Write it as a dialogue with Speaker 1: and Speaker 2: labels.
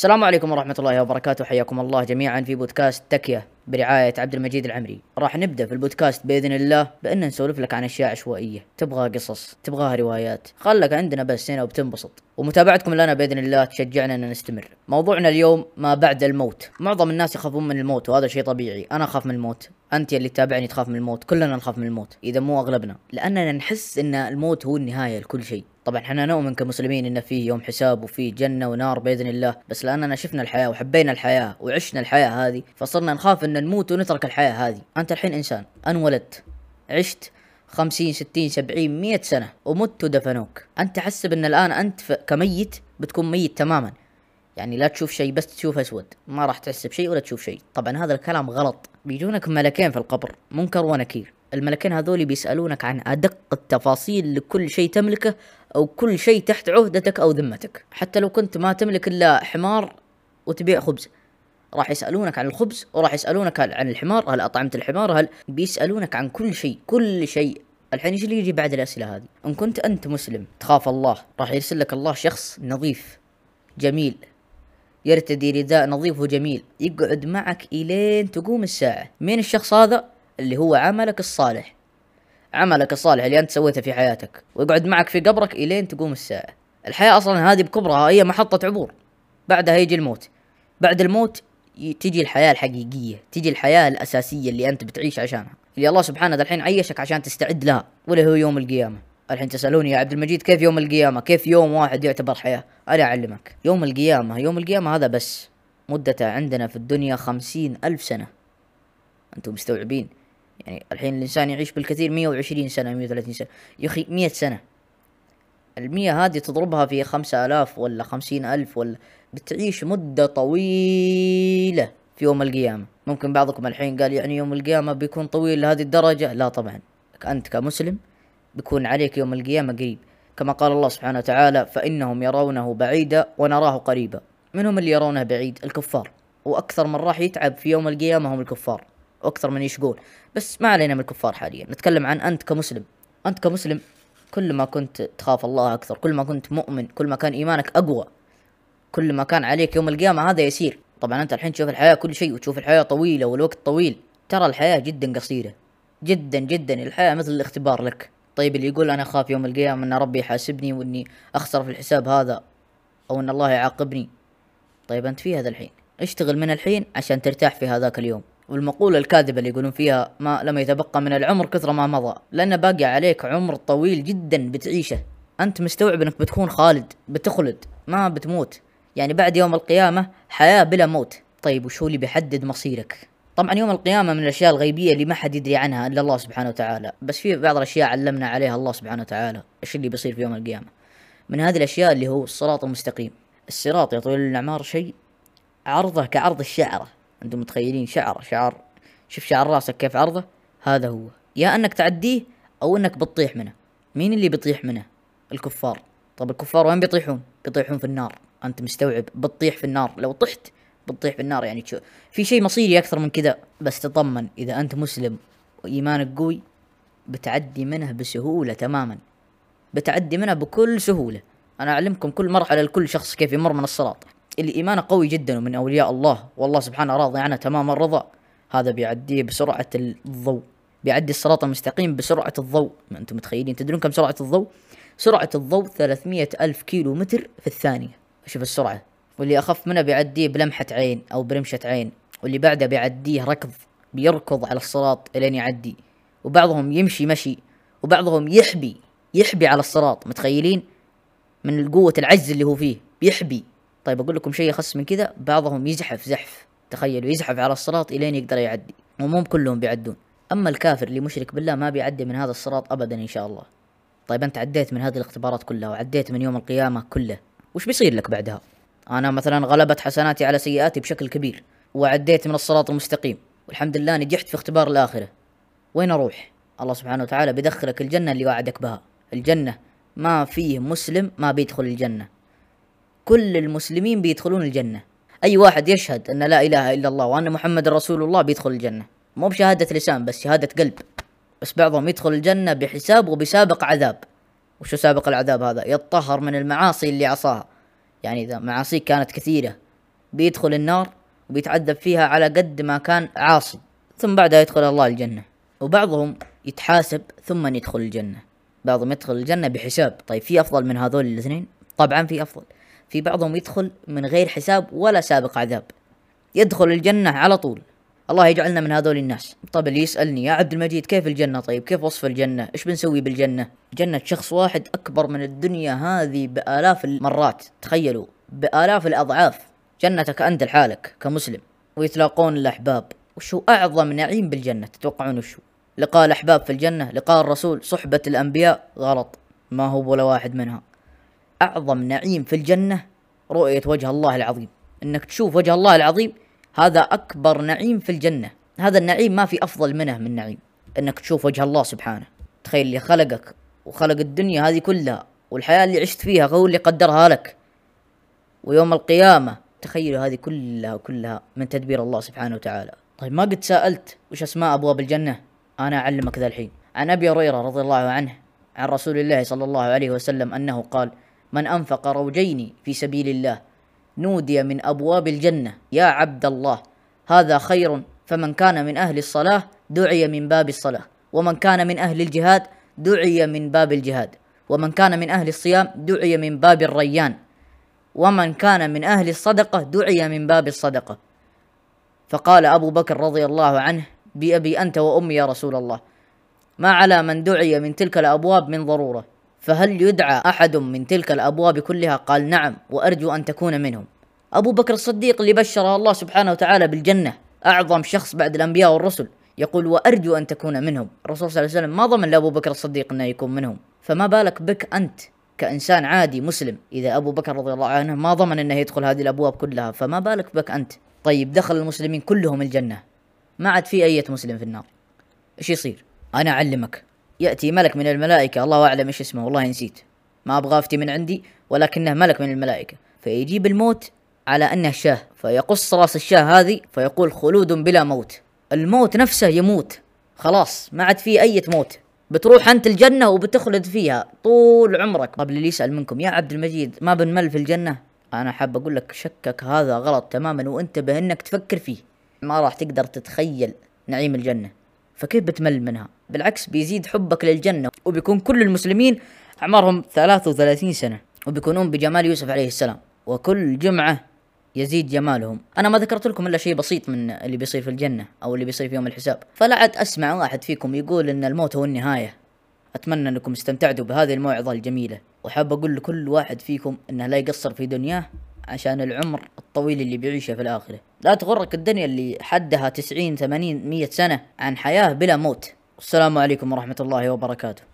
Speaker 1: السلام عليكم ورحمة الله وبركاته. حياكم الله جميعا في بودكاست تكية برعاية عبد المجيد العمري. راح نبدأ في البودكاست بإذن الله بأن نسولف لك عن أشياء عشوائية. تبغى قصص تبغاها روايات. خلك عندنا بس هنا وبتنبسط. ومتابعتكم لنا بإذن الله تشجعنا أن نستمر. موضوعنا اليوم ما بعد الموت. معظم الناس يخافون من الموت وهذا شيء طبيعي. أنا أخاف من الموت. أنت اللي تتابعني تخاف من الموت. كلنا نخاف من الموت. إذا مو أغلبنا. لأننا نحس أن الموت هو النهاية لكل شيء. طبعا إحنا نؤمن كمسلمين إن في يوم حساب وفي جنة ونار بإذن الله بس لاننا شفنا الحياة وحبينا الحياة وعشنا الحياة هذه فصرنا نخاف إن نموت ونترك الحياة هذه. أنت الحين إنسان انولدت عشت خمسين ستين سبعين مية سنة ومت ودفنوك. أنت حسب أن الآن أنت كميت بتكون ميت تماما. يعني لا تشوف شيء بس تشوف أسود. ما راح تحس بشيء ولا تشوف شيء. طبعا هذا الكلام غلط. بيجونك ملكين في القبر منكر ونكير. الملكين هذول بيسألونك عن أدق التفاصيل لكل شيء تملكه أو كل شيء تحت عهدتك أو ذمتك. حتى لو كنت ما تملك إلا حمار وتبيع خبز. راح يسألونك عن الخبز وراح يسألونك عن الحمار. هل أطعمت الحمار؟ هل بيسألونك عن كل شيء كل شيء. الحين إيش اللي يجي بعد الأسئلة هذه؟ إن كنت أنت مسلم تخاف الله راح يرسل لك الله شخص نظيف جميل يرتدي رداء نظيف وجميل يقعد معك إلين تقوم الساعة. مين الشخص هذا؟ اللي هو عملك الصالح. عملك الصالح اللي أنت سويته في حياتك ويقعد معك في قبرك إلين تقوم الساعة. الحياة أصلا هذه بكبرها هي محطة عبور. بعدها يجي الموت. بعد الموت تجي الحياة الحقيقية تجي الحياة الأساسية اللي أنت بتعيش عشانها اللي الله سبحانه الحين عيشك عشان تستعد لها ولا هو يوم القيامة. الحين تسألوني يا عبد المجيد كيف يوم القيامة؟ كيف يوم واحد يعتبر حياة؟ أنا أعلمك. يوم القيامة يوم القيامة هذا بس. مدته عندنا في الدنيا خمسين ألف سنة. أنتم مستوعبين؟ يعني الحين الإنسان يعيش بالكثير مية وعشرين سنة مية وثلاثين سنة. يا أخي مية سنة. المية هذه تضربها في خمسة آلاف ولا خمسين ألف ولا بتعيش مدة طويلة في يوم القيامة. ممكن بعضكم الحين قال يعني يوم القيامة بيكون طويل لهذه الدرجة؟ لا طبعا. أنت كمسلم بيكون عليك يوم القيامة قريب. كما قال الله سبحانه وتعالى فإنهم يرونه بعيدا ونراه قريبا. من هم اللي يرونه بعيد؟ الكفار. وأكثر من راح يتعب في يوم القيامة هم الكفار. وأكثر من يشقون بس ما علينا من الكفار حاليا. نتكلم عن أنت كمسلم. أنت كمسلم كل ما كنت تخاف الله أكثر كل ما كنت مؤمن كل ما كان إيمانك أقوى كل ما كان عليك يوم القيامة هذا يسير. طبعا أنت الحين تشوف الحياة كل شيء وتشوف الحياة طويلة والوقت طويل. ترى الحياة جدا قصيرة. جدا جدا. الحياة مثل الاختبار لك. طيب اللي يقول أنا أخاف يوم القيامة أن ربي يحاسبني وإني أخسر في الحساب هذا أو أن الله يعاقبني. طيب أنت في هذا الحين. اشتغل من الحين عشان ترتاح في هذاك اليوم. والمقولة الكاذبة اللي يقولون فيها ما لم يتبقى من العمر كثر ما مضى. لأن باقي عليك عمر طويل جدا بتعيشه. أنت مستوعب أنك بتكون خالد بتخلد ما بتموت. يعني بعد يوم القيامة حياة بلا موت. طيب وشو اللي بيحدد مصيرك؟ طبعا يوم القيامة من الأشياء الغيبية اللي ما حد يدري عنها إلا الله سبحانه وتعالى. بس في بعض الأشياء علمنا عليها الله سبحانه وتعالى. إيش اللي بيصير في يوم القيامة؟ من هذه الأشياء اللي هو الصراط المستقيم. الصراط يا طويل الأعمار شيء عرضه كعرض الشعرة. أنتم متخيلين شعر شعر شوف شعر راسك كيف عرضه؟ هذا هو. يا انك تعديه أو انك بتطيح منه. مين اللي بيطيح منه؟ الكفار. طب الكفار وين بيطيحون؟ بيطيحون في النار. انت مستوعب؟ بتطيح في النار. لو طحت بتطيح في النار. يعني شو؟ في شيء مصيري أكثر من كذا. بس تطمن إذا أنت مسلم وإيمانك قوي بتعدي منه بسهولة تماما. بتعدي منها بكل سهولة. أنا أعلمكم كل مرحلة لكل شخص كيف يمر من الصراط. اللي إيمانه قوي جدا ومن أولياء الله. والله سبحانه راضي عنه تمام الرضا. هذا بيعديه بسرعة الضوء. بيعدي الصراط المستقيم بسرعة الضوء. ما أنتم متخيلين؟ تدرون كم سرعة الضوء؟ سرعة الضوء 300 ألف كيلو متر في الثانية. شوف السرعة. واللي أخف منه بيعديه بلمحة عين أو برمشة عين. واللي بعده بيعديه ركض بيركض على الصراط إلين يعدي. وبعضهم يمشي مشي. وبعضهم يحبي يحبي على الصراط. متخيلين؟ من قوة العجز اللي هو فيه. بيحبي طيب أقول لكم شيء أخص من كذا بعضهم يزحف زحف تخيلوا يزحف على الصراط إلين يقدر يعدي. ومو كلهم بيعدون. أما الكافر اللي مشرك بالله ما بيعدي من هذا الصراط أبدا إن شاء الله. طيب أنت عديت من هذه الاختبارات كلها وعديت من يوم القيامة كله وش بيصير لك بعدها؟ أنا مثلا غلبت حسناتي على سيئاتي بشكل كبير وعديت من الصراط المستقيم والحمد لله نجحت في اختبار الآخرة. وين أروح؟ الله سبحانه وتعالى بيدخلك الجنة اللي وعدك بها. الجنة ما فيه مسلم ما بيدخل الجنة. كل المسلمين بيدخلون الجنة. أي واحد يشهد أن لا إله إلا الله وأن محمد رسول الله بيدخل الجنة. مو بشهادة لسان بس شهادة قلب. بس بعضهم يدخل الجنة بحساب وبسابق عذاب. وشو سابق العذاب هذا؟ يتطهر من المعاصي اللي عصاها. يعني إذا معاصيك كانت كثيرة. بيدخل النار وبيتعذب فيها على قد ما كان عاصي. ثم بعدها يدخل الله الجنة. وبعضهم يتحاسب ثم يدخل الجنة. بعضهم يدخل الجنة بحساب. طيب في أفضل من هذول الاثنين؟ طبعا في أفضل. في بعضهم يدخل من غير حساب ولا سابق عذاب. يدخل الجنة على طول. الله يجعلنا من هذول الناس. طب اللي يسألني يا عبد المجيد كيف الجنة؟ طيب كيف وصف الجنة؟ إيش بنسوي بالجنة؟ جنة شخص واحد أكبر من الدنيا هذه بآلاف المرات. تخيلوا بآلاف الأضعاف. جنتك أنت لحالك كمسلم. ويتلاقون الأحباب. وشو أعظم نعيم بالجنة؟ تتوقعون وشو؟ لقاء الأحباب في الجنة لقاء الرسول صحبة الأنبياء. غلط. ما هو ولا واحد منها. أعظم نعيم في الجنة رؤية وجه الله العظيم. إنك تشوف وجه الله العظيم هذا أكبر نعيم في الجنة. هذا النعيم ما في أفضل منه من نعيم. إنك تشوف وجه الله سبحانه. تخيل اللي خلقك وخلق الدنيا هذه كلها والحياة اللي عشت فيها هو اللي قدرها لك. ويوم القيامة تخيلوا هذه كلها كلها من تدبير الله سبحانه وتعالى. طيب ما قد سألت وش أسماء أبواب الجنة؟ أنا أعلمك ذا الحين. عن أبي هريرة رضي الله عنه عن رسول الله صلى الله عليه وسلم أنه قال من أنفق روجين في سبيل الله نودي من أبواب الجنة يا عبد الله هذا خير فمن كان من أهل الصلاة دعي من باب الصلاة ومن كان من أهل الجهاد دعي من باب الجهاد ومن كان من أهل الصيام دعي من باب الريان ومن كان من أهل الصدقة دعي من باب الصدقة. فقال أبو بكر رضي الله عنه بأبي أنت وأمي يا رسول الله ما على من دعي من تلك الأبواب من ضرورة. فهل يدعى أحد من تلك الأبواب كلها؟ قال نعم وأرجو أن تكون منهم. أبو بكر الصديق اللي بشر الله سبحانه وتعالى بالجنة أعظم شخص بعد الأنبياء والرسل. يقول وأرجو أن تكون منهم. الرسول صلى الله عليه وسلم ما ضمن لأبو بكر الصديق أنه يكون منهم. فما بالك بك أنت كإنسان عادي مسلم؟ إذا أبو بكر رضي الله عنه ما ضمن أنه يدخل هذه الأبواب كلها فما بالك بك أنت؟ طيب دخل المسلمين كلهم الجنة. ما عاد في أية مسلم في النار. إيش يصير؟ أنا أعلمك. يأتي ملك من الملائكة. الله أعلم إيش اسمه والله نسيت. ما أبغى أفتي من عندي ولكنه ملك من الملائكة. فيجيب الموت على أنه شاه فيقص راس الشاه هذه فيقول خلود بلا موت. الموت نفسه يموت. خلاص ما عاد في أي موت بتروح أنت الجنة وبتخلد فيها طول عمرك. قبل اللي يسأل منكم يا عبد المجيد ما بنمل في الجنة؟ أنا حاب أقول لك شكك هذا غلط تماما وانتبه إنك تفكر فيه. ما راح تقدر تتخيل نعيم الجنة. فكيف بتمل منها؟ بالعكس بيزيد حبك للجنة وبيكون كل المسلمين أعمارهم 33 سنة وبيكونون بجمال يوسف عليه السلام وكل جمعة يزيد جمالهم. أنا ما ذكرت لكم إلا شيء بسيط من اللي بيصير في الجنة أو اللي بيصير في يوم الحساب. فلا عاد أسمع واحد فيكم يقول إن الموت هو النهاية. أتمنى أنكم استمتعتوا بهذه الموعظة الجميلة وحاب أقول لكل واحد فيكم أنه لا يقصر في دنياه عشان العمر الطويل اللي بيعيشه في الآخرة. لا تغرك الدنيا اللي حدها تسعين ثمانين مية سنة عن حياة بلا موت. والسلام عليكم ورحمة الله وبركاته.